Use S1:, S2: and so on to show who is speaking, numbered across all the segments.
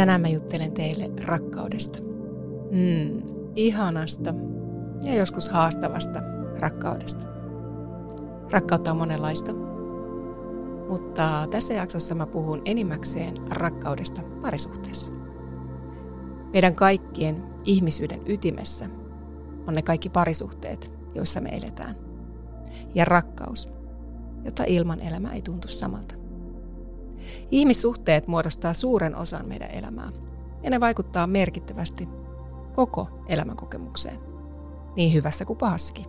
S1: Tänään mä juttelen teille rakkaudesta. Mm, ihanasta ja joskus haastavasta rakkaudesta. Rakkautta on monenlaista, mutta tässä jaksossa mä puhun enimmäkseen rakkaudesta parisuhteessa. Meidän kaikkien ihmisyyden ytimessä on ne kaikki parisuhteet, joissa me eletään. Ja rakkaus, jota ilman elämä ei tuntu samalta. Ihmissuhteet muodostaa suuren osan meidän elämää ja ne vaikuttaa merkittävästi koko elämänkokemukseen, niin hyvässä kuin pahassakin.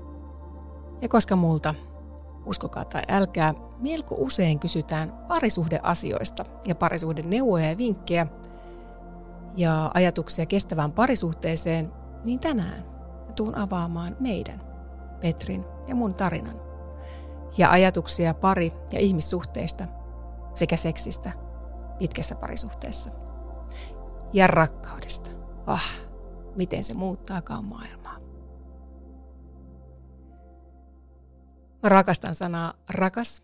S1: Ja koska multa, uskokaa tai älkää, melko usein kysytään parisuhdeasioista ja parisuhden neuvoja ja vinkkejä ja ajatuksia kestävään parisuhteeseen, niin tänään mä tuun avaamaan meidän, Petrin ja mun tarinan. Ja ajatuksia pari- ja ihmissuhteista – sekä seksistä pitkässä parisuhteessa. Ja rakkaudesta. Ah, miten se muuttaakaan maailmaa. Mä rakastan sanaa rakas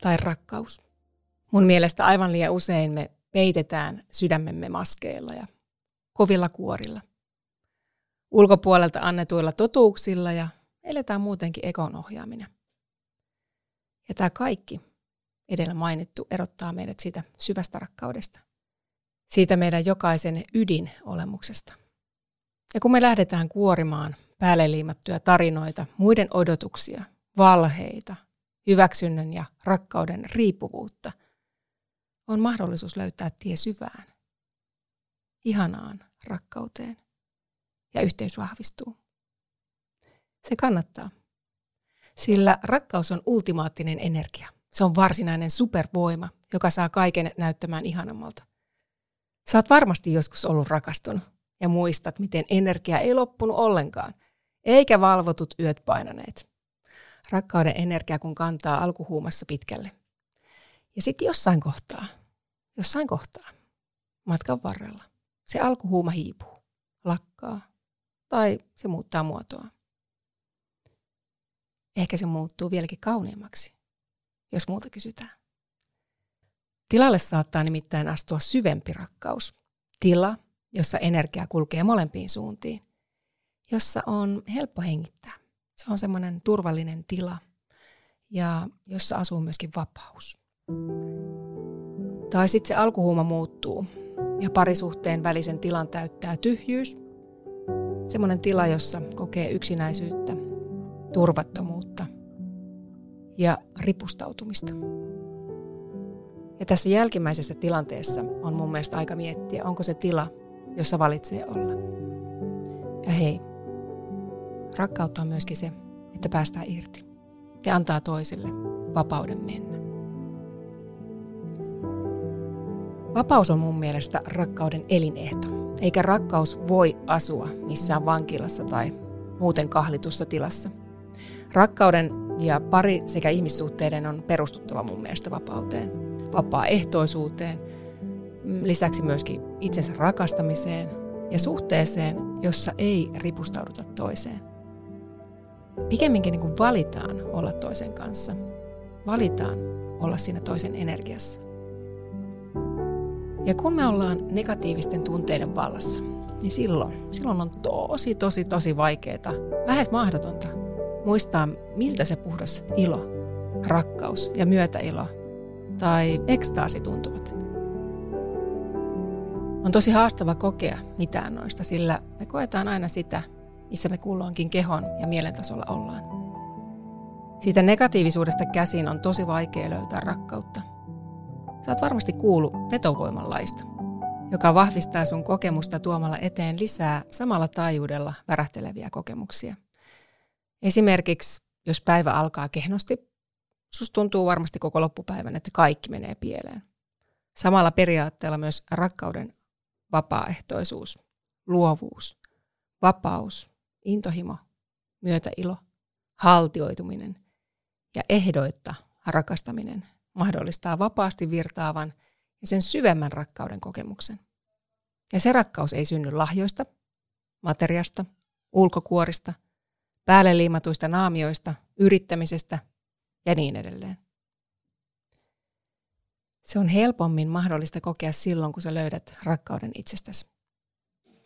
S1: tai rakkaus. Mun mielestä aivan liian usein me peitetään sydämemme maskeilla ja kovilla kuorilla. Ulkopuolelta annetuilla totuuksilla ja eletään muutenkin ekon ohjaaminen. Ja tämä kaikki edellä mainittu erottaa meidät siitä syvästä rakkaudesta. Siitä meidän jokaisen ydinolemuksesta. Ja kun me lähdetään kuorimaan päälle liimattuja tarinoita, muiden odotuksia, valheita, hyväksynnän ja rakkauden riippuvuutta, on mahdollisuus löytää tie syvään, ihanaan rakkauteen ja yhteys vahvistuu. Se kannattaa, sillä rakkaus on ultimaattinen energia. Se on varsinainen supervoima, joka saa kaiken näyttämään ihanammalta. Sä oot varmasti joskus ollut rakastunut ja muistat, miten energia ei loppunut ollenkaan, eikä valvotut yöt painaneet. Rakkauden energia kun kantaa alkuhuumassa pitkälle. Ja sitten jossain kohtaa, jossain kohtaa, matkan varrella, se alkuhuuma hiipuu, lakkaa tai se muuttaa muotoa. Ehkä se muuttuu vieläkin kauniimmaksi jos muuta kysytään. Tilalle saattaa nimittäin astua syvempi rakkaus. Tila, jossa energia kulkee molempiin suuntiin. Jossa on helppo hengittää. Se on semmoinen turvallinen tila ja jossa asuu myöskin vapaus. Tai sitten se alkuhuuma muuttuu ja parisuhteen välisen tilan täyttää tyhjyys. Semmoinen tila, jossa kokee yksinäisyyttä, turvattomuutta ja ripustautumista. Ja tässä jälkimmäisessä tilanteessa on mun mielestä aika miettiä, onko se tila, jossa valitsee olla. Ja hei, rakkautta on myöskin se, että päästään irti ja antaa toisille vapauden mennä. Vapaus on mun mielestä rakkauden elinehto, eikä rakkaus voi asua missään vankilassa tai muuten kahlitussa tilassa. Rakkauden ja pari sekä ihmissuhteiden on perustuttava mun mielestä vapauteen, vapaaehtoisuuteen, lisäksi myöskin itsensä rakastamiseen ja suhteeseen, jossa ei ripustauduta toiseen. Pikemminkin niin kuin valitaan olla toisen kanssa. Valitaan olla siinä toisen energiassa. Ja kun me ollaan negatiivisten tunteiden vallassa, niin silloin, silloin on tosi, tosi, tosi vaikeaa, lähes mahdotonta muistaa, miltä se puhdas ilo, rakkaus ja myötäilo tai ekstaasi tuntuvat. On tosi haastava kokea mitään noista, sillä me koetaan aina sitä, missä me kulloinkin kehon ja mielentasolla ollaan. Siitä negatiivisuudesta käsin on tosi vaikea löytää rakkautta. Saat varmasti kuulu vetovoiman laista, joka vahvistaa sun kokemusta tuomalla eteen lisää samalla taajuudella värähteleviä kokemuksia. Esimerkiksi, jos päivä alkaa kehnosti, sus tuntuu varmasti koko loppupäivän, että kaikki menee pieleen. Samalla periaatteella myös rakkauden vapaaehtoisuus, luovuus, vapaus, intohimo, myötäilo, haltioituminen ja ehdoitta rakastaminen mahdollistaa vapaasti virtaavan ja sen syvemmän rakkauden kokemuksen. Ja se rakkaus ei synny lahjoista, materiasta, ulkokuorista – päälle liimatuista naamioista, yrittämisestä ja niin edelleen. Se on helpommin mahdollista kokea silloin, kun sä löydät rakkauden itsestäsi.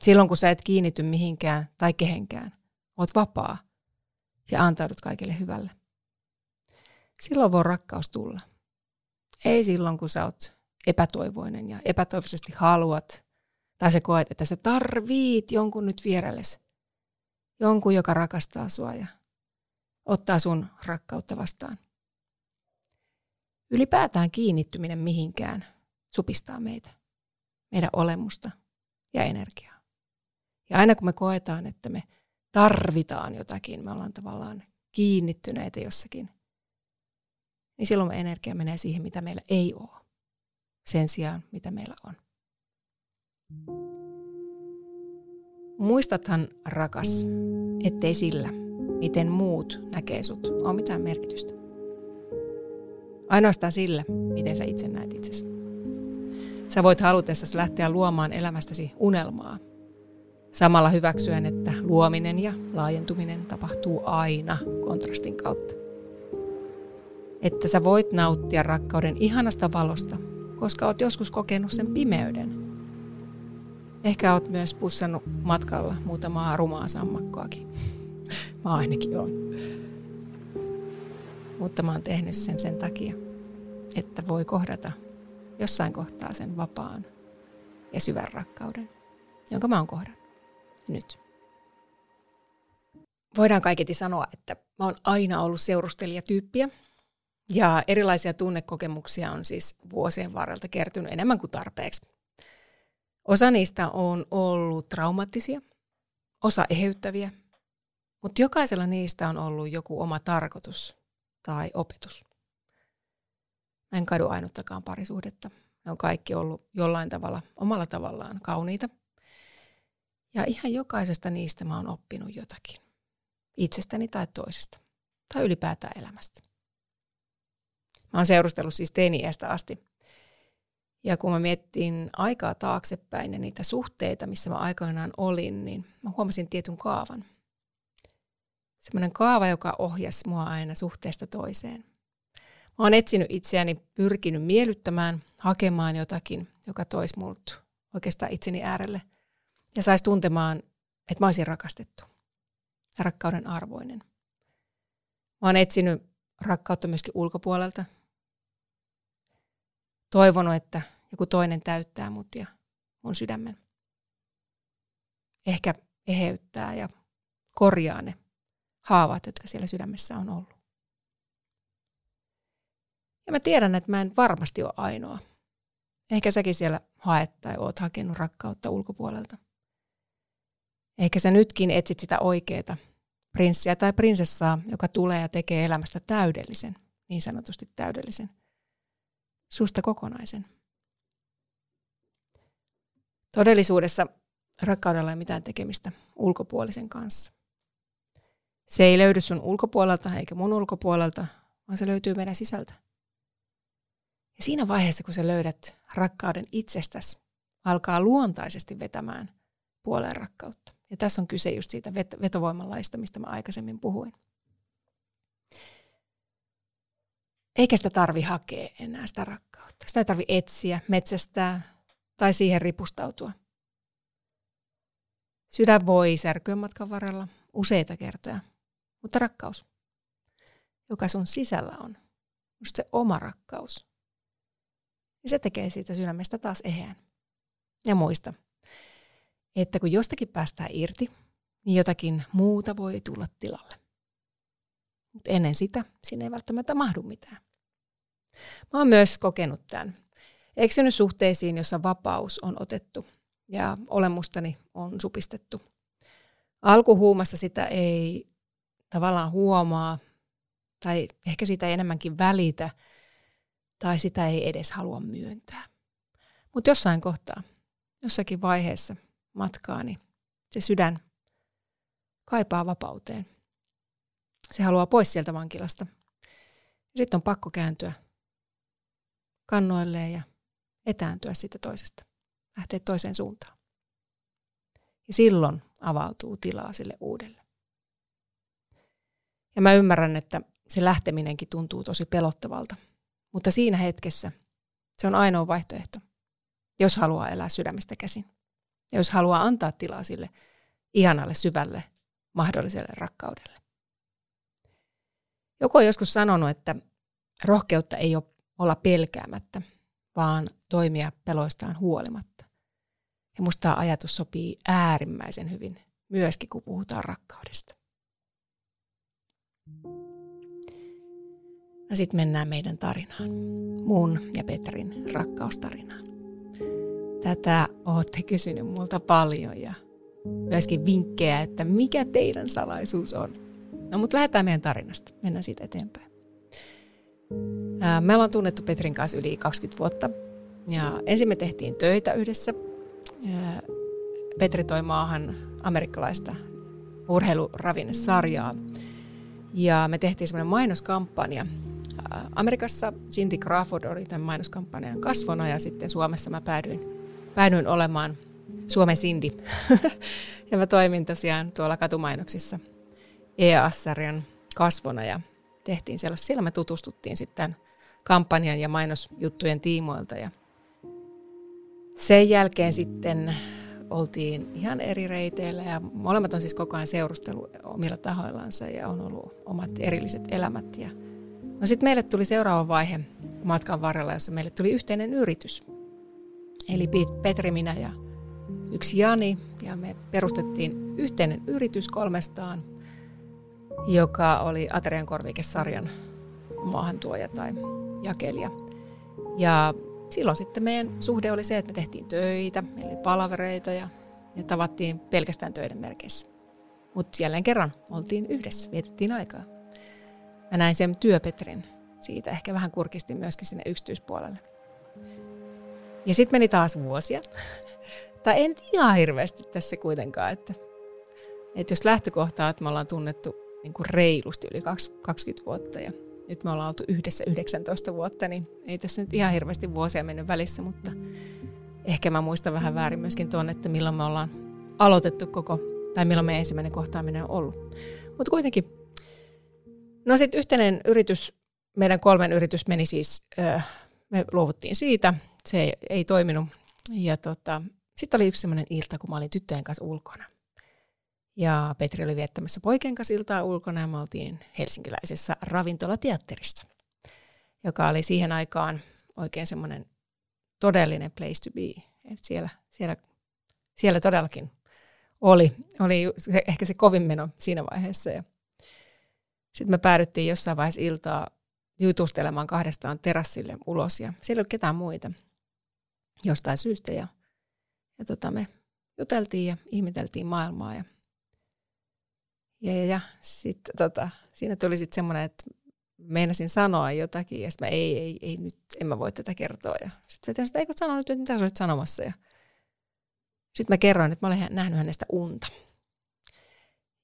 S1: Silloin, kun sä et kiinnity mihinkään tai kehenkään. Oot vapaa ja antaudut kaikille hyvälle. Silloin voi rakkaus tulla. Ei silloin, kun sä oot epätoivoinen ja epätoivoisesti haluat, tai sä koet, että sä tarvit jonkun nyt vierelles. Jonkun, joka rakastaa sua ja ottaa sun rakkautta vastaan. Ylipäätään kiinnittyminen mihinkään supistaa meitä, meidän olemusta ja energiaa. Ja aina kun me koetaan, että me tarvitaan jotakin, me ollaan tavallaan kiinnittyneitä jossakin, niin silloin me energia menee siihen, mitä meillä ei ole, sen sijaan, mitä meillä on. Muistathan, rakas, ettei sillä, miten muut näkee sut, ole mitään merkitystä. Ainoastaan sillä, miten sä itse näet itsesi. Sä voit halutessasi lähteä luomaan elämästäsi unelmaa. Samalla hyväksyen, että luominen ja laajentuminen tapahtuu aina kontrastin kautta. Että sä voit nauttia rakkauden ihanasta valosta, koska oot joskus kokenut sen pimeyden. Ehkä oot myös pussannut matkalla muutamaa rumaa sammakkoakin. Mä ainakin on. Mutta mä oon tehnyt sen sen takia, että voi kohdata jossain kohtaa sen vapaan ja syvän rakkauden, jonka mä oon kohdannut nyt. Voidaan kaiketi sanoa, että mä oon aina ollut seurustelijatyyppiä ja erilaisia tunnekokemuksia on siis vuosien varrelta kertynyt enemmän kuin tarpeeksi. Osa niistä on ollut traumaattisia, osa eheyttäviä, mutta jokaisella niistä on ollut joku oma tarkoitus tai opetus. Mä en kadu ainuttakaan parisuhdetta. Ne on kaikki ollut jollain tavalla, omalla tavallaan kauniita. Ja ihan jokaisesta niistä mä oon oppinut jotakin. Itsestäni tai toisesta. Tai ylipäätään elämästä. Mä oon seurustellut siis teini-iästä asti. Ja kun mä miettin aikaa taaksepäin ja niitä suhteita, missä mä aikoinaan olin, niin mä huomasin tietyn kaavan – semmoinen kaava, joka ohjasi mua aina suhteesta toiseen. Mä oon etsinyt itseäni, pyrkinyt miellyttämään, hakemaan jotakin, joka toisi mut oikeastaan itseni äärelle ja saisi tuntemaan, että mä olisin rakastettu ja rakkauden arvoinen. Mä oon etsinyt rakkautta myöskin ulkopuolelta. Toivonut, että joku toinen täyttää mut ja mun sydämen. Ehkä eheyttää ja korjaa ne haavat, jotka siellä sydämessä on ollut. Ja mä tiedän, että mä en varmasti ole ainoa. Ehkä säkin siellä haet tai oot hakenut rakkautta ulkopuolelta. Ehkä sä nytkin etsit sitä oikeeta prinssiä tai prinsessaa, joka tulee ja tekee elämästä täydellisen, niin sanotusti täydellisen, susta kokonaisen. Todellisuudessa rakkaudella ei mitään tekemistä ulkopuolisen kanssa. Se ei löydy sun ulkopuolelta eikä mun ulkopuolelta, vaan se löytyy meidän sisältä. Ja siinä vaiheessa, kun sä löydät rakkauden itsestäsi, alkaa luontaisesti vetämään puoleen rakkautta. Ja tässä on kyse just siitä vet- vetovoimanlaista, mistä mä aikaisemmin puhuin. Eikä sitä tarvi hakea enää sitä rakkautta. Sitä ei tarvi etsiä, metsästää tai siihen ripustautua. Sydän voi särkyä matkan varrella useita kertoja, mutta rakkaus, joka sun sisällä on, just se oma rakkaus, niin se tekee siitä sydämestä taas eheän. Ja muista, että kun jostakin päästään irti, niin jotakin muuta voi tulla tilalle. Mutta ennen sitä sinne ei välttämättä mahdu mitään. Mä oon myös kokenut tämän. Eksynyt suhteisiin, jossa vapaus on otettu ja olemustani on supistettu. Alkuhuumassa sitä ei tavallaan huomaa, tai ehkä sitä ei enemmänkin välitä, tai sitä ei edes halua myöntää. Mutta jossain kohtaa, jossakin vaiheessa matkaa, niin se sydän kaipaa vapauteen. Se haluaa pois sieltä vankilasta. Sitten on pakko kääntyä kannoilleen ja etääntyä siitä toisesta, lähteä toiseen suuntaan. Ja silloin avautuu tilaa sille uudelle. Ja mä ymmärrän, että se lähteminenkin tuntuu tosi pelottavalta. Mutta siinä hetkessä Se on ainoa vaihtoehto, jos haluaa elää sydämestä käsin. Ja jos haluaa antaa tilaa sille ihanalle, syvälle, mahdolliselle rakkaudelle. Joku on joskus sanonut, että rohkeutta ei ole olla pelkäämättä, vaan toimia peloistaan huolimatta. Ja musta ajatus sopii äärimmäisen hyvin, myöskin kun puhutaan rakkaudesta. No sitten mennään meidän tarinaan. Mun ja Petrin rakkaustarinaan. Tätä olette kysynyt multa paljon ja myöskin vinkkejä, että mikä teidän salaisuus on. No mutta lähdetään meidän tarinasta. Mennään siitä eteenpäin. Me ollaan tunnettu Petrin kanssa yli 20 vuotta. Ja ensin me tehtiin töitä yhdessä. Petri toi maahan amerikkalaista urheiluravinnesarjaa. Ja me tehtiin semmoinen mainoskampanja. Amerikassa Cindy Crawford oli tämän mainoskampanjan kasvona ja sitten Suomessa mä päädyin, päädyin olemaan Suomen Cindy. ja mä toimin tosiaan tuolla katumainoksissa EA-sarjan kasvona ja tehtiin sellaista. Siellä me tutustuttiin sitten kampanjan ja mainosjuttujen tiimoilta ja sen jälkeen sitten oltiin ihan eri reiteillä ja molemmat on siis koko ajan seurustelu omilla tahoillansa ja on ollut omat erilliset elämät. Ja no sitten meille tuli seuraava vaihe matkan varrella, jossa meille tuli yhteinen yritys. Eli Petri, minä ja yksi Jani ja me perustettiin yhteinen yritys kolmestaan, joka oli Aterian korvikesarjan maahantuoja tai jakelija. Ja silloin sitten meidän suhde oli se, että me tehtiin töitä, meillä oli palavereita ja, ja tavattiin pelkästään töiden merkeissä. Mutta jälleen kerran oltiin yhdessä, vietettiin aikaa. Mä näin sen työpetrin siitä, ehkä vähän kurkisti myöskin sinne yksityispuolelle. Ja sitten meni taas vuosia. tai ei nyt ihan hirveästi tässä kuitenkaan, että, että jos lähtökohtaa, että me ollaan tunnettu niin kuin reilusti yli 20 vuotta ja nyt me ollaan oltu yhdessä 19 vuotta, niin ei tässä nyt ihan hirveästi vuosia mennyt välissä, mutta ehkä mä muistan vähän väärin myöskin tuonne, että milloin me ollaan aloitettu koko, tai milloin meidän ensimmäinen kohtaaminen on ollut. Mutta kuitenkin, no sitten yhteinen yritys, meidän kolmen yritys meni siis, me luovuttiin siitä, se ei, ei toiminut. Ja tota, sitten oli yksi sellainen ilta, kun mä olin tyttöjen kanssa ulkona – ja Petri oli viettämässä poikien kanssa iltaa ulkona ja me oltiin helsinkiläisessä ravintolateatterissa, joka oli siihen aikaan oikein semmoinen todellinen place to be. Et siellä, siellä, siellä todellakin oli, oli se, ehkä se kovin meno siinä vaiheessa. Sitten me päädyttiin jossain vaiheessa iltaa jutustelemaan kahdestaan terassille ulos ja siellä ei ollut ketään muita jostain syystä. Ja, ja tota, me juteltiin ja ihmeteltiin maailmaa ja ja, ja, ja sitten tota, siinä tuli sitten semmoinen, että meinasin sanoa jotakin, ja sitten ei, ei, ei, nyt en mä voi tätä kertoa. Ja sitten vetin että eikö sano nyt, mitä sä olet sanomassa. Ja sitten mä kerroin, että mä olen nähnyt hänestä unta.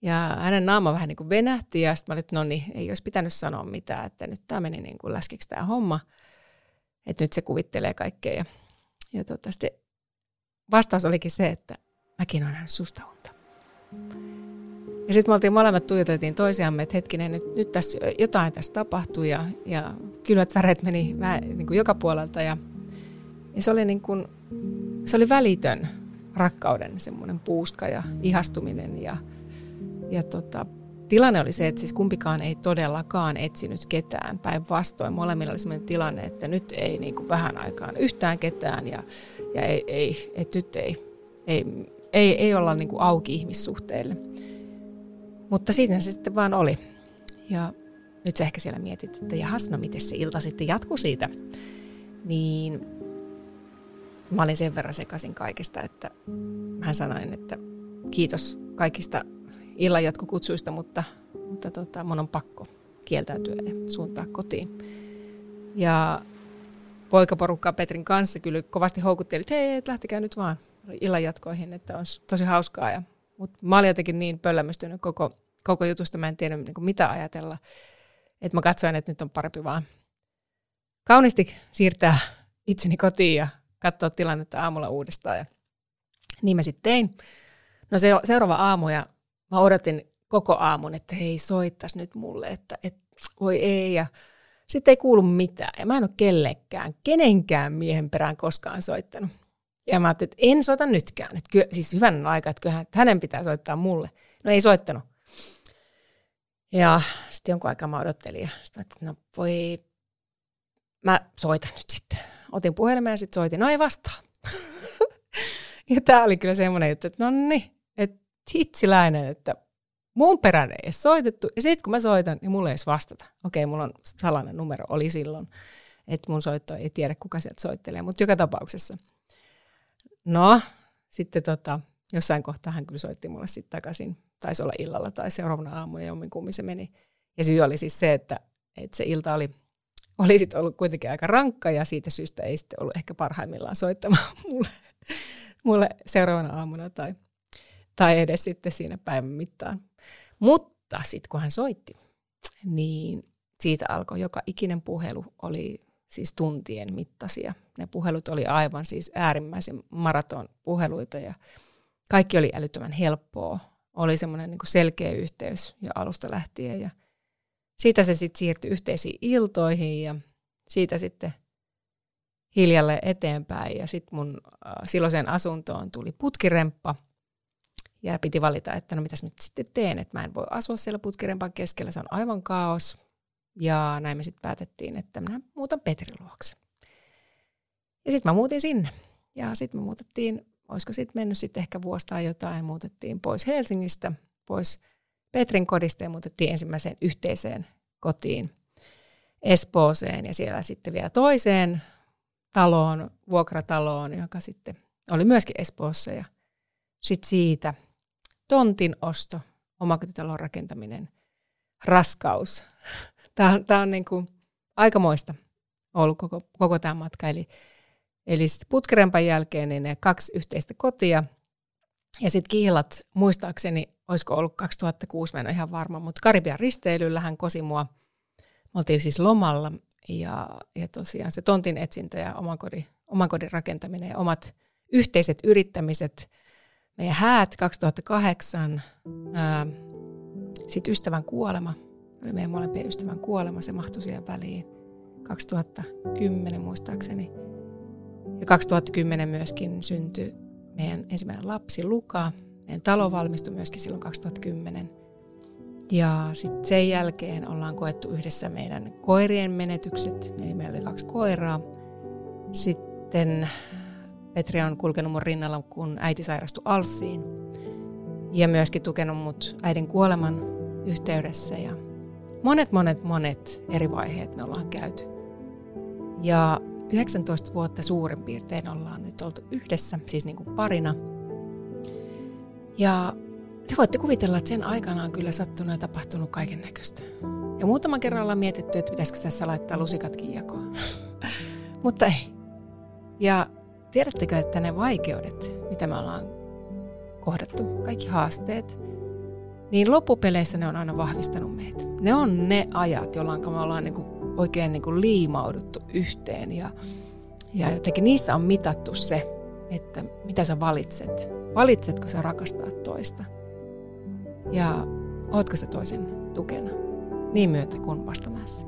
S1: Ja hänen naama vähän niin kuin venähti, ja sitten mä olin, että no niin, ei olisi pitänyt sanoa mitään, että nyt tämä meni niin kuin läskiksi tämä homma, että nyt se kuvittelee kaikkea. Ja, ja tota, vastaus olikin se, että mäkin olen nähnyt susta unta. Ja sitten me oltiin molemmat tuijotettiin toisiamme, että hetkinen, nyt, nyt tässä jotain tässä tapahtui ja, ja kylmät väreet meni vähän niin kuin joka puolelta. Ja, ja se, oli niin kuin, se oli välitön rakkauden semmoinen puuska ja ihastuminen. Ja, ja tota, tilanne oli se, että siis kumpikaan ei todellakaan etsinyt ketään. Päinvastoin molemmilla oli sellainen tilanne, että nyt ei niin kuin vähän aikaan yhtään ketään ja, ja ei, ei, että nyt ei, ei, ei, ei olla niin kuin auki ihmissuhteille. Mutta siinä se sitten vaan oli. Ja nyt sä ehkä siellä mietit, että jahas, no miten se ilta sitten jatkuu siitä. Niin mä olin sen verran sekaisin kaikesta, että mä sanoin, että kiitos kaikista illanjatkokutsuista, mutta, mutta tota, mun on pakko kieltäytyä ja suuntaa kotiin. Ja poikaporukkaa Petrin kanssa kyllä kovasti houkutteli, että hei, et lähtekää nyt vaan illanjatkoihin, että on tosi hauskaa. Ja, mutta mä olin jotenkin niin pöllämystynyt koko koko jutusta mä en tiedä niin kuin mitä ajatella. Että mä katsoin, että nyt on parempi vaan kauniisti siirtää itseni kotiin ja katsoa tilannetta aamulla uudestaan. Ja niin mä sitten tein. No se seuraava aamu ja mä odotin koko aamun, että hei soittas nyt mulle, että et, voi ei. Ja Sitten ei kuulu mitään. Ja mä en ole kellekään, kenenkään miehen perään koskaan soittanut. Ja mä ajattelin, että en soita nytkään. Että kyllä, siis hyvän aika, että kyllähän että hänen pitää soittaa mulle. No ei soittanut. Ja sitten jonkun aikaa mä odottelin ja sitten että no voi, mä soitan nyt sitten. Otin puhelimen ja sitten soitin, no ei vastaa. ja tää oli kyllä semmoinen juttu, että no niin, että hitsiläinen, että mun perään ei edes soitettu. Ja sitten kun mä soitan, niin mulle ei edes vastata. Okei, mulla on salainen numero, oli silloin. Että mun soitto ei tiedä, kuka sieltä soittelee, mutta joka tapauksessa. No, sitten tota, jossain kohtaa hän kyllä soitti mulle sitten takaisin. Taisi olla illalla tai seuraavana aamuna, jomminkummin se meni. Ja syy oli siis se, että, että se ilta oli, oli sitten ollut kuitenkin aika rankka ja siitä syystä ei sitten ollut ehkä parhaimmillaan soittamaan mulle, mulle seuraavana aamuna tai, tai edes sitten siinä päivän mittaan. Mutta sitten kun hän soitti, niin siitä alkoi joka ikinen puhelu oli siis tuntien mittaisia. Ne puhelut oli aivan siis äärimmäisen maraton puheluita ja kaikki oli älyttömän helppoa. Oli semmoinen niin selkeä yhteys jo alusta lähtien ja siitä se sitten siirtyi yhteisiin iltoihin ja siitä sitten hiljalle eteenpäin. Ja sitten mun äh, silloiseen asuntoon tuli putkiremppa ja piti valita, että no mitäs nyt sitten teen, että mä en voi asua siellä putkirempan keskellä, se on aivan kaos. Ja näin me sitten päätettiin, että minä muutan Petrin luokse. Ja sitten mä muutin sinne. Ja sitten me muutettiin, olisiko sitten mennyt sitten ehkä vuosi tai jotain, muutettiin pois Helsingistä, pois Petrin kodista ja muutettiin ensimmäiseen yhteiseen kotiin Espooseen ja siellä sitten vielä toiseen taloon, vuokrataloon, joka sitten oli myöskin Espoossa ja sitten siitä tontin osto, omakotitalon rakentaminen, raskaus, Tämä on, tämä on niin kuin aikamoista ollut koko, koko tämä matka. Eli, eli putkirempan jälkeen niin ne kaksi yhteistä kotia ja sitten kiilat, muistaakseni, olisiko ollut 2006, mä en ole ihan varma, mutta Karibian risteilyllä hän kosi mua. Me oltiin siis lomalla ja, ja tosiaan se tontin etsintä ja oman kodin, oman kodin rakentaminen ja omat yhteiset yrittämiset, meidän häät 2008, sitten ystävän kuolema oli meidän molempien ystävän kuolema, se mahtui siihen väliin 2010 muistaakseni. Ja 2010 myöskin syntyi meidän ensimmäinen lapsi Luka. Meidän talo valmistui myöskin silloin 2010. Ja sitten sen jälkeen ollaan koettu yhdessä meidän koirien menetykset. Eli meillä oli kaksi koiraa. Sitten Petri on kulkenut mun rinnalla, kun äiti sairastui Alssiin. Ja myöskin tukenut mut äidin kuoleman yhteydessä. Ja monet, monet, monet eri vaiheet me ollaan käyty. Ja 19 vuotta suurin piirtein ollaan nyt oltu yhdessä, siis niin kuin parina. Ja te voitte kuvitella, että sen aikana on kyllä sattunut ja tapahtunut kaiken näköistä. Ja muutaman kerran ollaan mietitty, että pitäisikö tässä laittaa lusikatkin jakoon. Mutta ei. Ja tiedättekö, että ne vaikeudet, mitä me ollaan kohdattu, kaikki haasteet, niin loppupeleissä ne on aina vahvistanut meitä. Ne on ne ajat, jolloin me ollaan niin kuin oikein niin kuin liimauduttu yhteen ja, ja jotenkin niissä on mitattu se, että mitä sä valitset. Valitsetko sä rakastaa toista? Ja ootko sä toisen tukena? Niin myötä kuin vastamäessä.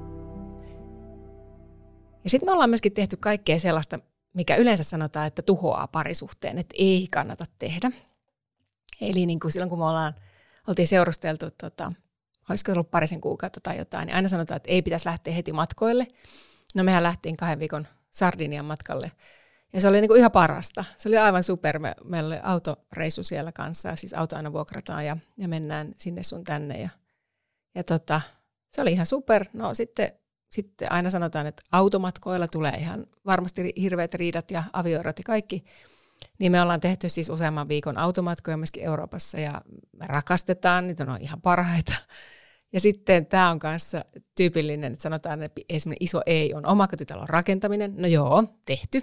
S1: Ja sitten me ollaan myöskin tehty kaikkea sellaista, mikä yleensä sanotaan, että tuhoaa parisuhteen, että ei kannata tehdä. Eli niin kuin silloin, kun me ollaan oltiin seurusteltu, tota, olisiko ollut parisen kuukautta tai jotain, niin aina sanotaan, että ei pitäisi lähteä heti matkoille. No mehän lähtiin kahden viikon Sardinian matkalle. Ja se oli niin kuin ihan parasta. Se oli aivan super. Me, meillä oli autoreissu siellä kanssa, siis auto aina vuokrataan ja, ja mennään sinne sun tänne. Ja, ja tota, se oli ihan super. No sitten, sitten aina sanotaan, että automatkoilla tulee ihan varmasti hirveät riidat ja avioerot ja kaikki. Niin me ollaan tehty siis useamman viikon automatkoja myöskin Euroopassa ja me rakastetaan, niitä on ihan parhaita. Ja sitten tämä on kanssa tyypillinen, että sanotaan, että esimerkiksi iso ei on omakotitalon rakentaminen. No joo, tehty.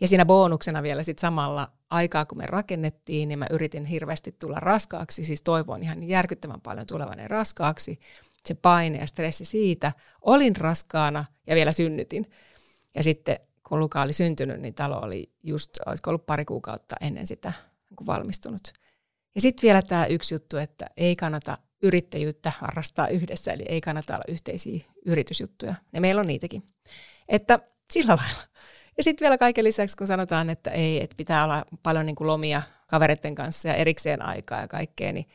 S1: Ja siinä bonuksena vielä sitten samalla aikaa, kun me rakennettiin, niin mä yritin hirveästi tulla raskaaksi, siis toivoin ihan järkyttävän paljon tulevani raskaaksi. Se paine ja stressi siitä. Olin raskaana ja vielä synnytin. Ja sitten kun Luka oli syntynyt, niin talo oli just, olisiko ollut pari kuukautta ennen sitä niin valmistunut. Ja sitten vielä tämä yksi juttu, että ei kannata yrittäjyyttä harrastaa yhdessä, eli ei kannata olla yhteisiä yritysjuttuja. Ja meillä on niitäkin. Että sillä lailla. Ja sitten vielä kaiken lisäksi, kun sanotaan, että ei, että pitää olla paljon niin kuin lomia kavereiden kanssa ja erikseen aikaa ja kaikkea, niin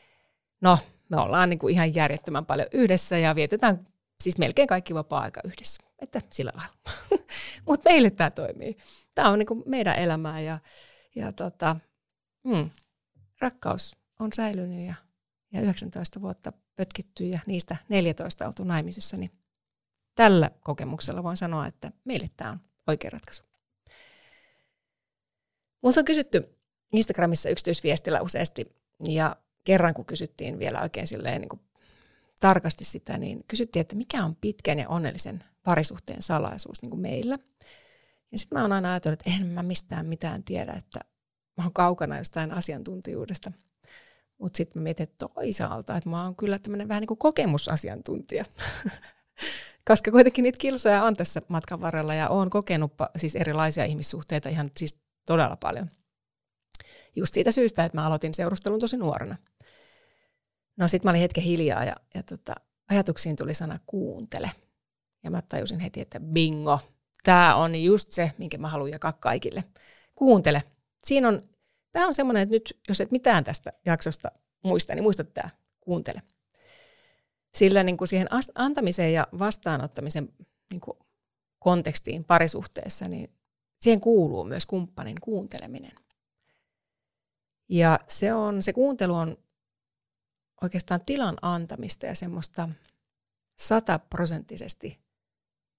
S1: no, me ollaan niin kuin ihan järjettömän paljon yhdessä ja vietetään siis melkein kaikki vapaa-aika yhdessä. Että sillä lailla. Mutta meille tämä toimii. Tämä on niin kuin meidän elämää ja, ja tota, mm, rakkaus on säilynyt ja, ja 19 vuotta pötkitty ja niistä 14 oltu naimisissa, niin tällä kokemuksella voin sanoa, että meille tämä on oikea ratkaisu. Multa on kysytty Instagramissa yksityisviestillä useasti ja kerran kun kysyttiin vielä oikein silleen niin kuin tarkasti sitä, niin kysyttiin, että mikä on pitkän ja onnellisen parisuhteen salaisuus niin kuin meillä. Ja sitten mä oon aina ajatellut, että en mä mistään mitään tiedä, että mä oon kaukana jostain asiantuntijuudesta. Mutta sitten mä mietin että toisaalta, että mä oon kyllä tämmöinen vähän niin kuin kokemusasiantuntija. Koska kuitenkin niitä kilsoja on tässä matkan varrella ja oon kokenut siis erilaisia ihmissuhteita ihan siis todella paljon. Just siitä syystä, että mä aloitin seurustelun tosi nuorena. No sitten mä olin hetken hiljaa ja, ja tota, ajatuksiin tuli sana kuuntele. Ja mä tajusin heti, että bingo, tämä on just se, minkä mä haluan jakaa kaikille. Kuuntele. Siinä on, tämä on semmoinen, että nyt jos et mitään tästä jaksosta muista, niin muista tämä, kuuntele. Sillä niin kuin siihen antamiseen ja vastaanottamisen niin kuin kontekstiin parisuhteessa, niin siihen kuuluu myös kumppanin kuunteleminen. Ja se, on, se kuuntelu on oikeastaan tilan antamista ja semmoista sataprosenttisesti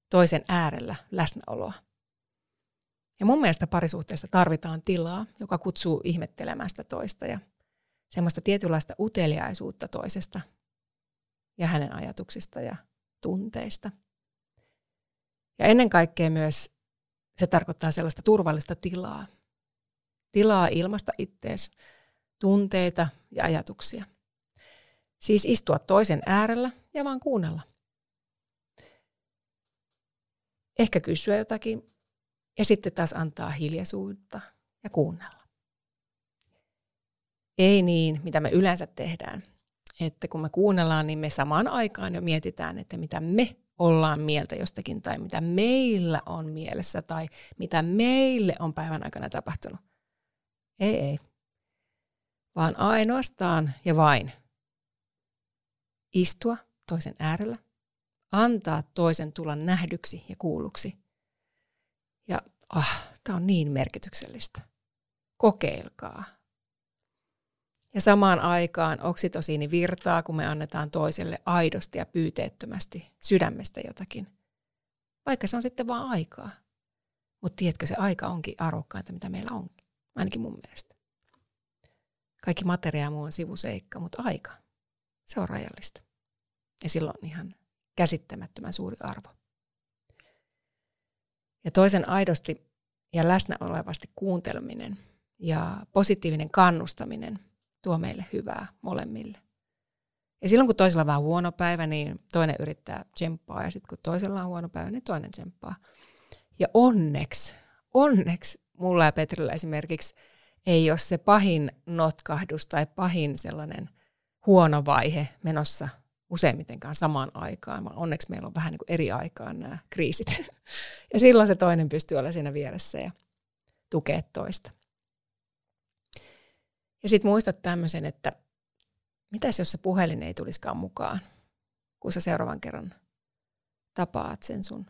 S1: toisen äärellä läsnäoloa. Ja mun mielestä parisuhteessa tarvitaan tilaa, joka kutsuu ihmettelemään sitä toista ja semmoista tietynlaista uteliaisuutta toisesta ja hänen ajatuksista ja tunteista. Ja ennen kaikkea myös se tarkoittaa sellaista turvallista tilaa. Tilaa ilmasta ittees, tunteita ja ajatuksia. Siis istua toisen äärellä ja vaan kuunnella. Ehkä kysyä jotakin ja sitten taas antaa hiljaisuutta ja kuunnella. Ei niin, mitä me yleensä tehdään, että kun me kuunnellaan, niin me samaan aikaan jo mietitään, että mitä me ollaan mieltä jostakin tai mitä meillä on mielessä tai mitä meille on päivän aikana tapahtunut. Ei, ei. Vaan ainoastaan ja vain istua toisen äärellä, antaa toisen tulla nähdyksi ja kuulluksi. Ja ah, tämä on niin merkityksellistä. Kokeilkaa. Ja samaan aikaan oksitosiini virtaa, kun me annetaan toiselle aidosti ja pyyteettömästi sydämestä jotakin. Vaikka se on sitten vaan aikaa. Mutta tiedätkö, se aika onkin arvokkainta, mitä meillä on. Ainakin mun mielestä. Kaikki materiaa muu on sivuseikka, mutta aika, se on rajallista. Ja silloin on ihan käsittämättömän suuri arvo. Ja toisen aidosti ja läsnä olevasti kuunteleminen ja positiivinen kannustaminen tuo meille hyvää molemmille. Ja silloin kun toisella on vähän huono päivä, niin toinen yrittää tsemppaa ja sitten kun toisella on huono päivä, niin toinen tsemppaa. Ja onneksi, onneksi mulla ja Petrillä esimerkiksi ei ole se pahin notkahdus tai pahin sellainen huono vaihe menossa useimmitenkaan samaan aikaan, vaan onneksi meillä on vähän niin kuin eri aikaan nämä kriisit. Ja silloin se toinen pystyy olla siinä vieressä ja tukea toista. Ja sitten muistat tämmöisen, että mitäs jos se puhelin ei tulisikaan mukaan, kun sä seuraavan kerran tapaat sen sun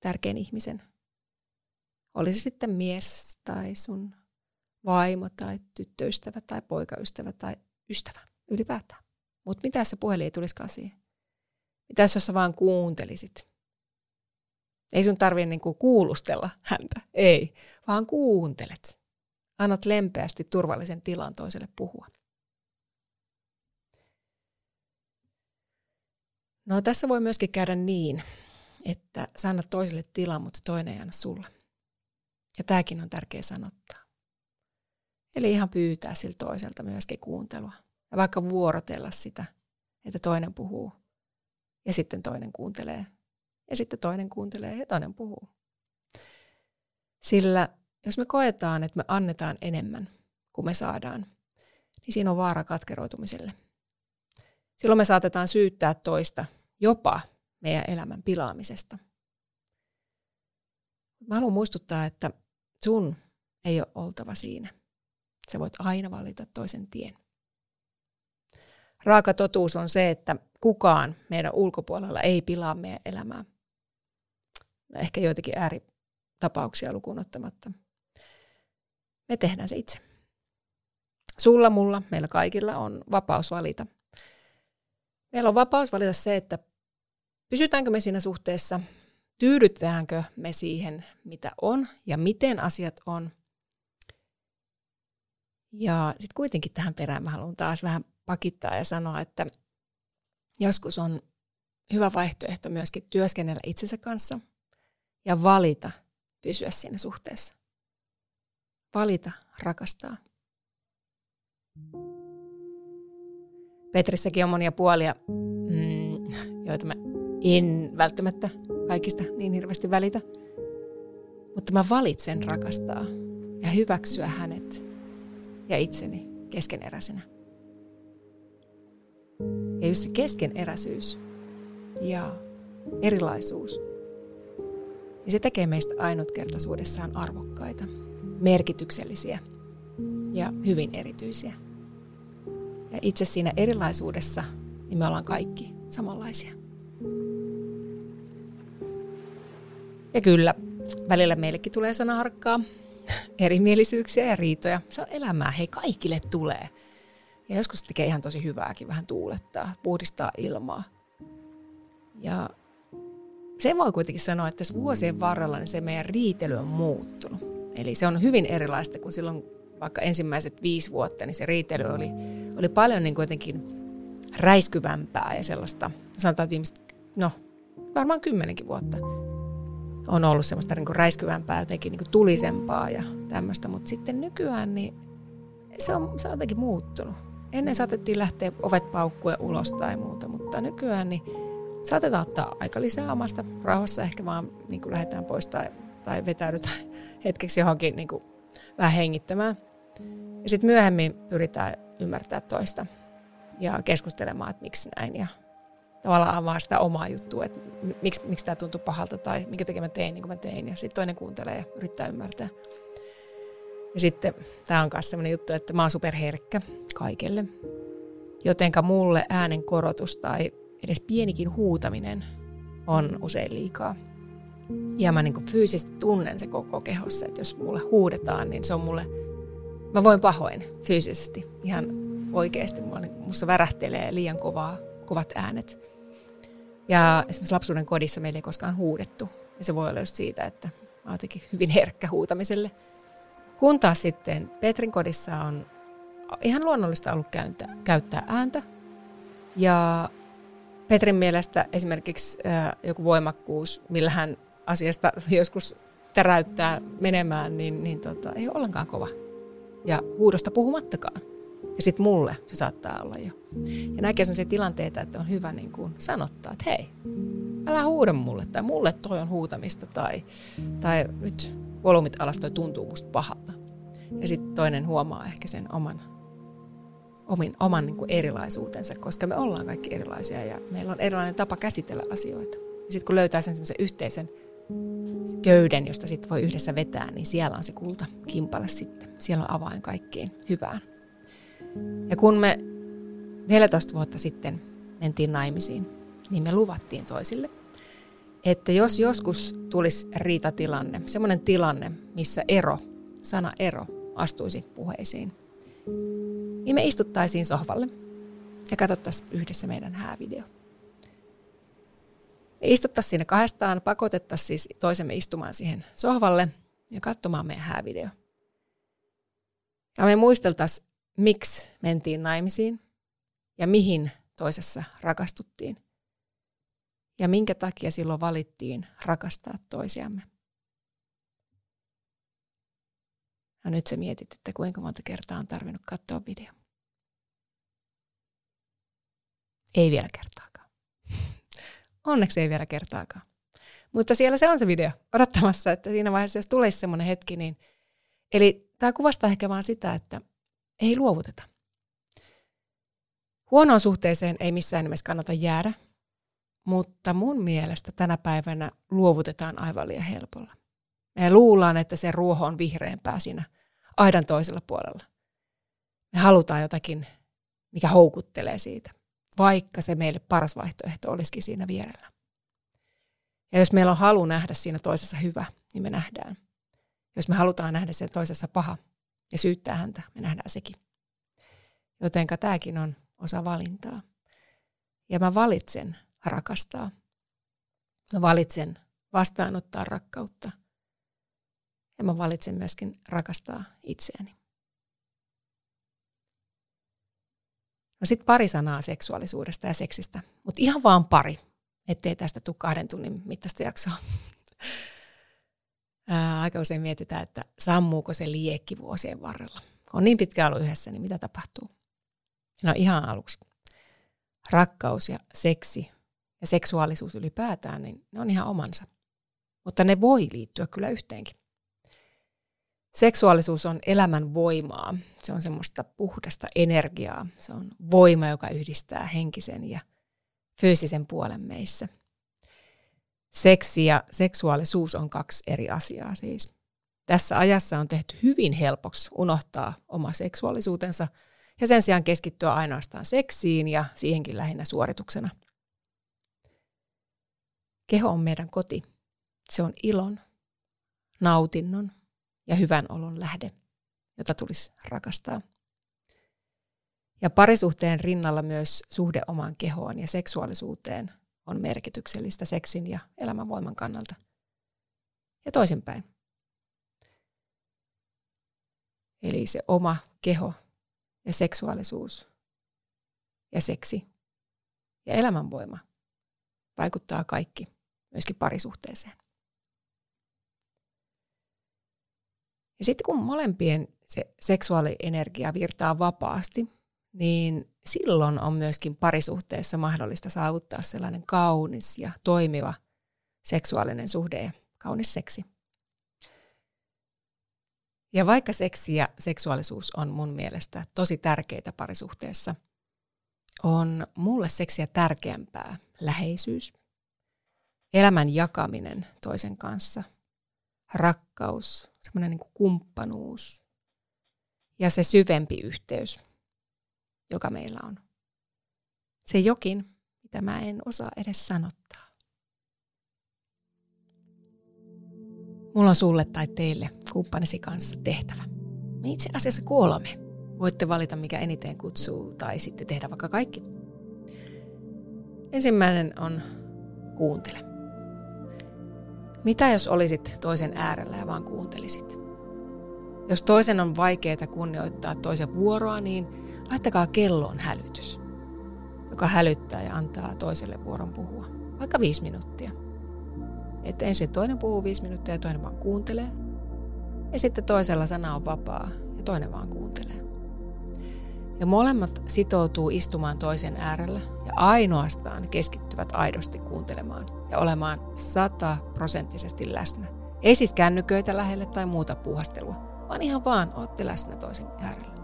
S1: tärkeän ihmisen. Olisi sitten mies tai sun vaimo tai tyttöystävä tai poikaystävä tai ystävä ylipäätään. Mutta mitä se puhelin ei tulisikaan siihen? Mitä jos sä vaan kuuntelisit? Ei sun tarvitse niinku kuulustella häntä, ei, vaan kuuntelet. Annat lempeästi turvallisen tilan toiselle puhua. No tässä voi myöskin käydä niin, että sä annat toiselle tilaa, mutta toinen ei anna sulle. Ja tämäkin on tärkeä sanottaa. Eli ihan pyytää siltä toiselta myöskin kuuntelua. Ja vaikka vuorotella sitä, että toinen puhuu ja sitten toinen kuuntelee. Ja sitten toinen kuuntelee ja toinen puhuu. Sillä jos me koetaan, että me annetaan enemmän kuin me saadaan, niin siinä on vaara katkeroitumiselle. Silloin me saatetaan syyttää toista jopa meidän elämän pilaamisesta. Mä haluan muistuttaa, että sun ei ole oltava siinä. Sä voit aina valita toisen tien. Raaka totuus on se, että kukaan meidän ulkopuolella ei pilaa meidän elämää. No ehkä joitakin ääritapauksia lukuun ottamatta. Me tehdään se itse. Sulla, mulla, meillä kaikilla on vapaus valita. Meillä on vapaus valita se, että pysytäänkö me siinä suhteessa, tyydytäänkö me siihen, mitä on ja miten asiat on. Ja sitten kuitenkin tähän perään mä haluan taas vähän pakittaa ja sanoa, että joskus on hyvä vaihtoehto myöskin työskennellä itsensä kanssa ja valita pysyä siinä suhteessa. Valita rakastaa. Petrissäkin on monia puolia, mm, joita mä en välttämättä kaikista niin hirveästi välitä. Mutta mä valitsen rakastaa ja hyväksyä hänet ja itseni keskeneräisenä. Ja just se keskeneräisyys ja erilaisuus, niin se tekee meistä ainutkertaisuudessaan arvokkaita, merkityksellisiä ja hyvin erityisiä. Ja itse siinä erilaisuudessa niin me ollaan kaikki samanlaisia. Ja kyllä, välillä meillekin tulee sanaharkkaa, erimielisyyksiä ja riitoja. Se on elämää, hei kaikille tulee. Ja joskus tekee ihan tosi hyvääkin vähän tuulettaa, puhdistaa ilmaa. Ja se voi kuitenkin sanoa, että tässä vuosien varrella niin se meidän riitely on muuttunut. Eli se on hyvin erilaista kuin silloin vaikka ensimmäiset viisi vuotta, niin se riitely oli, oli paljon niin kuitenkin räiskyvämpää ja sellaista, sanotaan, viimeiset, no varmaan kymmenenkin vuotta on ollut semmoista niin räiskyvämpää, jotenkin niin tulisempaa ja tämmöistä, mutta sitten nykyään niin se on, se on jotenkin muuttunut. Ennen saatettiin lähteä ovet paukkuen ulos tai muuta, mutta nykyään niin saatetaan ottaa aika lisää omasta rauhassa, ehkä vaan niin kuin lähdetään pois tai, tai vetäydytään hetkeksi johonkin niin kuin vähän hengittämään. Ja sitten myöhemmin pyritään ymmärtää toista ja keskustelemaan, että miksi näin ja tavallaan avaa sitä omaa juttua, että miksi, miksi tämä tuntuu pahalta tai minkä takia mä tein niin kuin mä tein. Ja sitten toinen kuuntelee ja yrittää ymmärtää. Ja sitten tämä on myös sellainen juttu, että mä oon superherkkä kaikelle. Jotenka mulle äänen korotus tai edes pienikin huutaminen on usein liikaa. Ja mä niin fyysisesti tunnen se koko kehossa, että jos mulle huudetaan, niin se on mulle, mä voin pahoin fyysisesti ihan oikeasti. Mulla, niin, musta värähtelee liian kovaa, kovat äänet. Ja esimerkiksi lapsuuden kodissa meillä ei koskaan huudettu. Ja se voi olla just siitä, että mä oon hyvin herkkä huutamiselle. Kun taas sitten Petrin kodissa on ihan luonnollista ollut käyttää, käyttää ääntä. Ja Petrin mielestä esimerkiksi äh, joku voimakkuus, millä hän asiasta joskus täräyttää menemään, niin, niin tota, ei ole ollenkaan kova. Ja huudosta puhumattakaan. Ja sitten mulle se saattaa olla jo. Ja näkee sellaisia tilanteita, että on hyvä niin kuin sanottaa, että hei, älä huuda mulle, tai mulle toi on huutamista, tai, tai nyt volyymit alas toi tuntuu musta pahalta. Ja sitten toinen huomaa ehkä sen oman, omin, oman niin kuin erilaisuutensa, koska me ollaan kaikki erilaisia ja meillä on erilainen tapa käsitellä asioita. Ja sitten kun löytää sen semmoisen yhteisen köyden, josta sitten voi yhdessä vetää, niin siellä on se kulta kimpale sitten. Siellä on avain kaikkiin hyvään. Ja kun me 14 vuotta sitten mentiin naimisiin, niin me luvattiin toisille, että jos joskus tulisi riitatilanne, semmoinen tilanne, missä ero, sana ero, astuisi puheisiin, niin me istuttaisiin sohvalle ja katsottaisiin yhdessä meidän häävideo. Me istuttaisiin siinä kahdestaan, pakotettaisiin siis toisemme istumaan siihen sohvalle ja katsomaan meidän häävideo. Ja me muisteltaisiin, miksi mentiin naimisiin ja mihin toisessa rakastuttiin. Ja minkä takia silloin valittiin rakastaa toisiamme. No nyt sä mietit, että kuinka monta kertaa on tarvinnut katsoa video. Ei vielä kertaakaan. Onneksi ei vielä kertaakaan. Mutta siellä se on se video odottamassa, että siinä vaiheessa, jos tulisi semmoinen hetki, niin... Eli tämä kuvastaa ehkä vaan sitä, että ei luovuteta. Huonoon suhteeseen ei missään nimessä kannata jäädä, mutta mun mielestä tänä päivänä luovutetaan aivan liian helpolla. Me luullaan, että se ruoho on vihreämpää siinä aidan toisella puolella. Me halutaan jotakin, mikä houkuttelee siitä, vaikka se meille paras vaihtoehto olisikin siinä vierellä. Ja jos meillä on halu nähdä siinä toisessa hyvä, niin me nähdään. Jos me halutaan nähdä sen toisessa paha ja syyttää häntä, me nähdään sekin. Jotenka tämäkin on osa valintaa. Ja mä valitsen rakastaa. Mä valitsen vastaanottaa rakkautta. Ja mä valitsen myöskin rakastaa itseäni. No sitten pari sanaa seksuaalisuudesta ja seksistä, mutta ihan vaan pari, ettei tästä tule kahden tunnin mittaista jaksoa. Ää, aika usein mietitään, että sammuuko se liekki vuosien varrella. On niin pitkä ollut yhdessä, niin mitä tapahtuu? No ihan aluksi. Rakkaus ja seksi ja seksuaalisuus ylipäätään, niin ne on ihan omansa. Mutta ne voi liittyä kyllä yhteenkin. Seksuaalisuus on elämän voimaa. Se on semmoista puhdasta energiaa. Se on voima, joka yhdistää henkisen ja fyysisen puolen meissä. Seksi ja seksuaalisuus on kaksi eri asiaa siis. Tässä ajassa on tehty hyvin helpoksi unohtaa oma seksuaalisuutensa ja sen sijaan keskittyä ainoastaan seksiin ja siihenkin lähinnä suorituksena. Keho on meidän koti. Se on ilon, nautinnon ja hyvän olon lähde, jota tulisi rakastaa. Ja parisuhteen rinnalla myös suhde omaan kehoon ja seksuaalisuuteen on merkityksellistä seksin ja elämänvoiman kannalta. Ja toisinpäin. Eli se oma keho ja seksuaalisuus ja seksi ja elämänvoima vaikuttaa kaikki myöskin parisuhteeseen. Ja sitten kun molempien se seksuaalienergia virtaa vapaasti, niin silloin on myöskin parisuhteessa mahdollista saavuttaa sellainen kaunis ja toimiva seksuaalinen suhde ja kaunis seksi. Ja vaikka seksi ja seksuaalisuus on mun mielestä tosi tärkeitä parisuhteessa, on mulle seksiä tärkeämpää läheisyys, elämän jakaminen toisen kanssa, rakkaus, semmoinen niin kumppanuus ja se syvempi yhteys, joka meillä on. Se jokin, mitä mä en osaa edes sanottaa. Mulla on sulle tai teille kumppanisi kanssa tehtävä. Me itse asiassa kolme. Voitte valita, mikä eniten kutsuu, tai sitten tehdä vaikka kaikki. Ensimmäinen on kuuntele. Mitä jos olisit toisen äärellä ja vaan kuuntelisit? Jos toisen on vaikeaa kunnioittaa toisen vuoroa, niin laittakaa kelloon hälytys, joka hälyttää ja antaa toiselle vuoron puhua, vaikka viisi minuuttia. Että ensin toinen puhuu viisi minuuttia ja toinen vaan kuuntelee. Ja sitten toisella sana on vapaa ja toinen vaan kuuntelee. Ja molemmat sitoutuu istumaan toisen äärellä ja ainoastaan keskittyvät aidosti kuuntelemaan ja olemaan sataprosenttisesti läsnä. Ei siis kännyköitä lähelle tai muuta puuhastelua, vaan ihan vaan ootte läsnä toisen äärellä.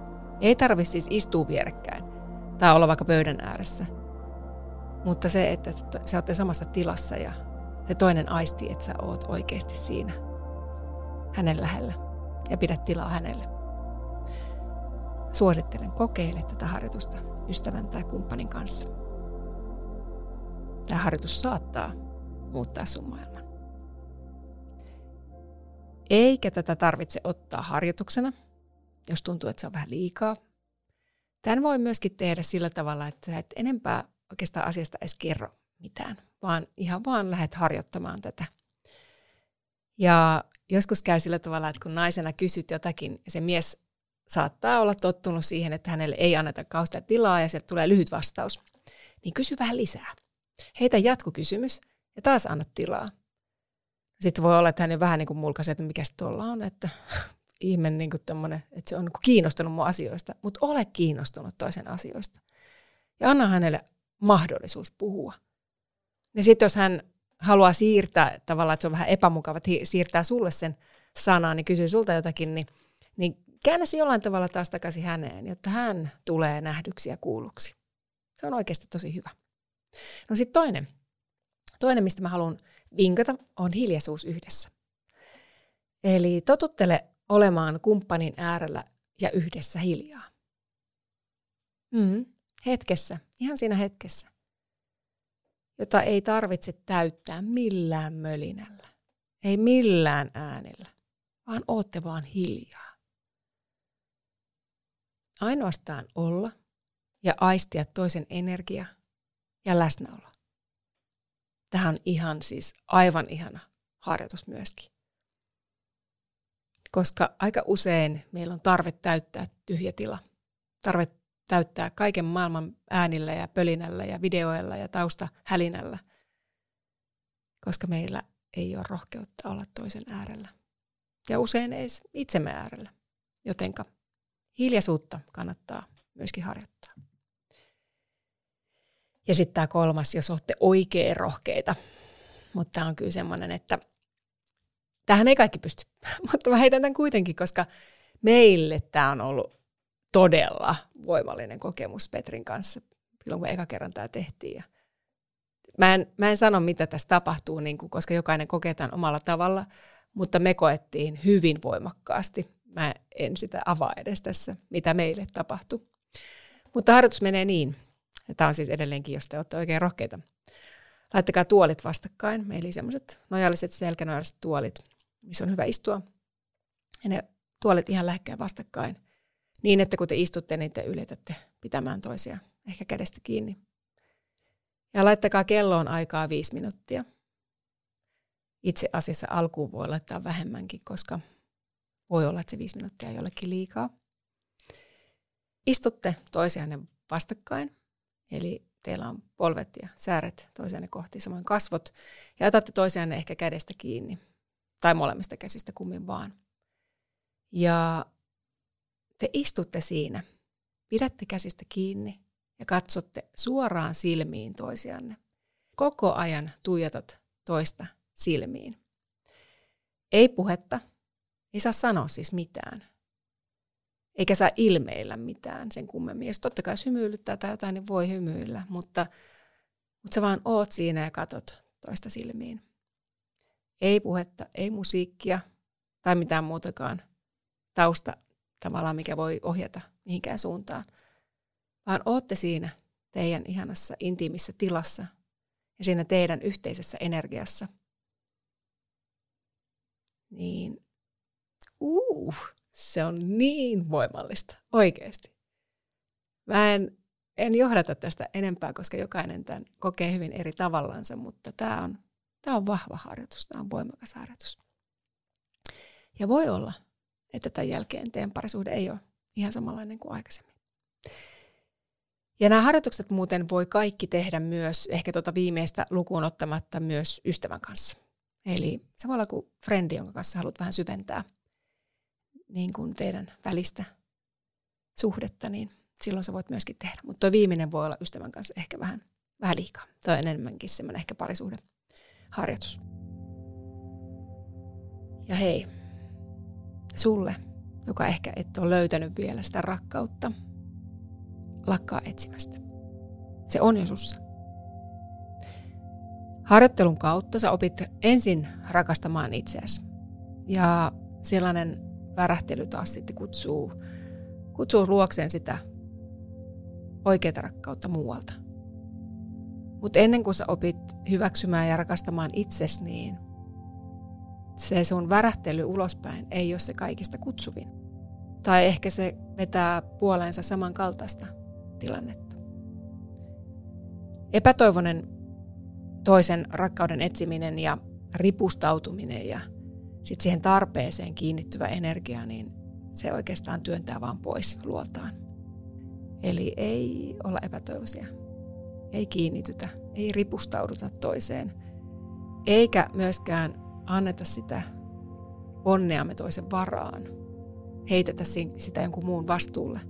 S1: Ei tarvi siis istua vierekkäin tai olla vaikka pöydän ääressä. Mutta se, että sä olette samassa tilassa ja se toinen aisti, että sä oot oikeasti siinä hänen lähellä ja pidät tilaa hänelle. Suosittelen kokeile tätä harjoitusta ystävän tai kumppanin kanssa. Tämä harjoitus saattaa muuttaa sun maailman. Eikä tätä tarvitse ottaa harjoituksena, jos tuntuu, että se on vähän liikaa. Tämän voi myöskin tehdä sillä tavalla, että sä et enempää oikeastaan asiasta edes kerro mitään, vaan ihan vaan lähdet harjoittamaan tätä. Ja joskus käy sillä tavalla, että kun naisena kysyt jotakin, se mies saattaa olla tottunut siihen, että hänelle ei anneta kausta tilaa ja sieltä tulee lyhyt vastaus. Niin kysy vähän lisää. Heitä jatkokysymys ja taas anna tilaa. Sitten voi olla, että hän vähän niin kuin mulkaisee, että mikä tuolla on, että ihme niin kuin tommonen, että se on niin kuin kiinnostunut mun asioista, mutta ole kiinnostunut toisen asioista. Ja anna hänelle mahdollisuus puhua. Ja sitten jos hän haluaa siirtää tavallaan, että se on vähän epämukava, että siirtää sulle sen sanan, niin kysyy sulta jotakin, niin, niin käännä se jollain tavalla taas takaisin häneen, jotta hän tulee nähdyksi ja kuulluksi. Se on oikeasti tosi hyvä. No sitten toinen. Toinen, mistä mä haluan vinkata, on hiljaisuus yhdessä. Eli totuttele olemaan kumppanin äärellä ja yhdessä hiljaa. Mm, hetkessä, ihan siinä hetkessä, jota ei tarvitse täyttää millään mölinällä, ei millään äänellä, vaan ootte vaan hiljaa. Ainoastaan olla ja aistia toisen energia ja läsnäolo. Tähän on ihan siis aivan ihana harjoitus myöskin. Koska aika usein meillä on tarve täyttää tyhjä tila. Tarve täyttää kaiken maailman äänillä ja pölinällä ja videoilla ja taustahälinällä. Koska meillä ei ole rohkeutta olla toisen äärellä. Ja usein ei itsemme äärellä. Jotenka hiljaisuutta kannattaa myöskin harjoittaa. Ja sitten tämä kolmas, jos olette oikein rohkeita. Mutta tämä on kyllä semmoinen, että tähän ei kaikki pysty. Mutta mä heitän tämän kuitenkin, koska meille tämä on ollut todella voimallinen kokemus Petrin kanssa, silloin kun eka kerran tämä tehtiin. Ja mä, en, mä en sano, mitä tässä tapahtuu, niin kuin, koska jokainen kokee tämän omalla tavalla, mutta me koettiin hyvin voimakkaasti. Mä en sitä avaa edes tässä, mitä meille tapahtui. Mutta harjoitus menee niin, tämä on siis edelleenkin, jos te olette oikein rohkeita. Laittakaa tuolit vastakkain, eli semmoiset nojalliset selkänojalliset tuolit, missä on hyvä istua. Ja ne tuolit ihan lähekkäin vastakkain, niin että kun te istutte, niin te yletätte pitämään toisia ehkä kädestä kiinni. Ja laittakaa kelloon aikaa viisi minuuttia. Itse asiassa alkuun voi laittaa vähemmänkin, koska voi olla, että se viisi minuuttia jollekin liikaa. Istutte toisianne vastakkain Eli teillä on polvet ja sääret toisianne kohti, samoin kasvot, ja otatte toisianne ehkä kädestä kiinni, tai molemmista käsistä kummin vaan. Ja te istutte siinä, pidätte käsistä kiinni ja katsotte suoraan silmiin toisianne. Koko ajan tuijotat toista silmiin. Ei puhetta, ei saa sanoa siis mitään eikä saa ilmeillä mitään sen kummemmin. Jos totta kai jos hymyilyttää tai jotain, niin voi hymyillä, mutta, mutta sä vaan oot siinä ja katot toista silmiin. Ei puhetta, ei musiikkia tai mitään muutakaan tausta tavallaan, mikä voi ohjata mihinkään suuntaan, vaan ootte siinä teidän ihanassa intiimissä tilassa ja siinä teidän yhteisessä energiassa. Niin, uh, se on niin voimallista, oikeasti. Mä en, en johdata tästä enempää, koska jokainen tämän kokee hyvin eri tavallansa, mutta tämä on, tämä on vahva harjoitus, tämä on voimakas harjoitus. Ja voi olla, että tämän jälkeen teidän parisuhde ei ole ihan samanlainen kuin aikaisemmin. Ja nämä harjoitukset muuten voi kaikki tehdä myös, ehkä tuota viimeistä lukuun ottamatta myös ystävän kanssa. Eli se voi olla kuin frendi, jonka kanssa haluat vähän syventää – niin kuin teidän välistä suhdetta, niin silloin sä voit myöskin tehdä. Mutta tuo viimeinen voi olla ystävän kanssa ehkä vähän, vähän liikaa. Tuo on enemmänkin semmoinen ehkä parisuhdeharjoitus. Ja hei, sulle, joka ehkä et ole löytänyt vielä sitä rakkautta, lakkaa etsimästä. Se on jo sussa. Harjoittelun kautta sä opit ensin rakastamaan itseäsi. Ja sellainen värähtely taas sitten kutsuu, kutsuu luokseen sitä oikeaa rakkautta muualta. Mutta ennen kuin sä opit hyväksymään ja rakastamaan itses, niin se sun värähtely ulospäin ei ole se kaikista kutsuvin. Tai ehkä se vetää puoleensa samankaltaista tilannetta. Epätoivoinen toisen rakkauden etsiminen ja ripustautuminen ja sitten siihen tarpeeseen kiinnittyvä energia, niin se oikeastaan työntää vaan pois luoltaan. Eli ei olla epätoivoisia, ei kiinnitytä, ei ripustauduta toiseen, eikä myöskään anneta sitä onneamme toisen varaan, heitetä sitä jonkun muun vastuulle,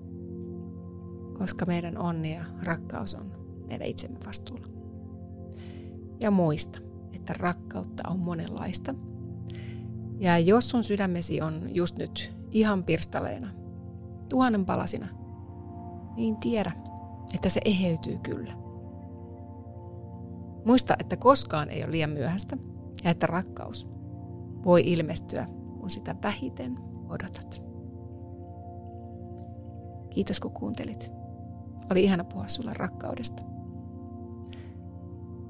S1: koska meidän onni ja rakkaus on meidän itsemme vastuulla. Ja muista, että rakkautta on monenlaista – ja jos sun sydämesi on just nyt ihan pirstaleena, tuhannen palasina, niin tiedä, että se eheytyy kyllä. Muista, että koskaan ei ole liian myöhäistä ja että rakkaus voi ilmestyä, kun sitä vähiten odotat. Kiitos kun kuuntelit. Oli ihana puhua sulle rakkaudesta.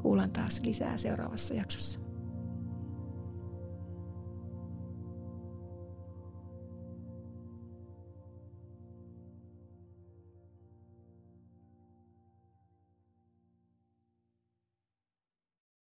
S1: Kuulan taas lisää seuraavassa jaksossa.